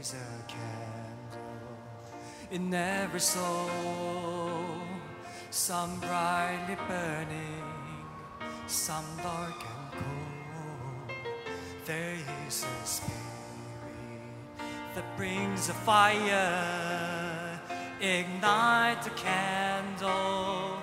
There's a candle in every soul, some brightly burning, some dark and cold. There is a spirit that brings a fire, ignite the candle.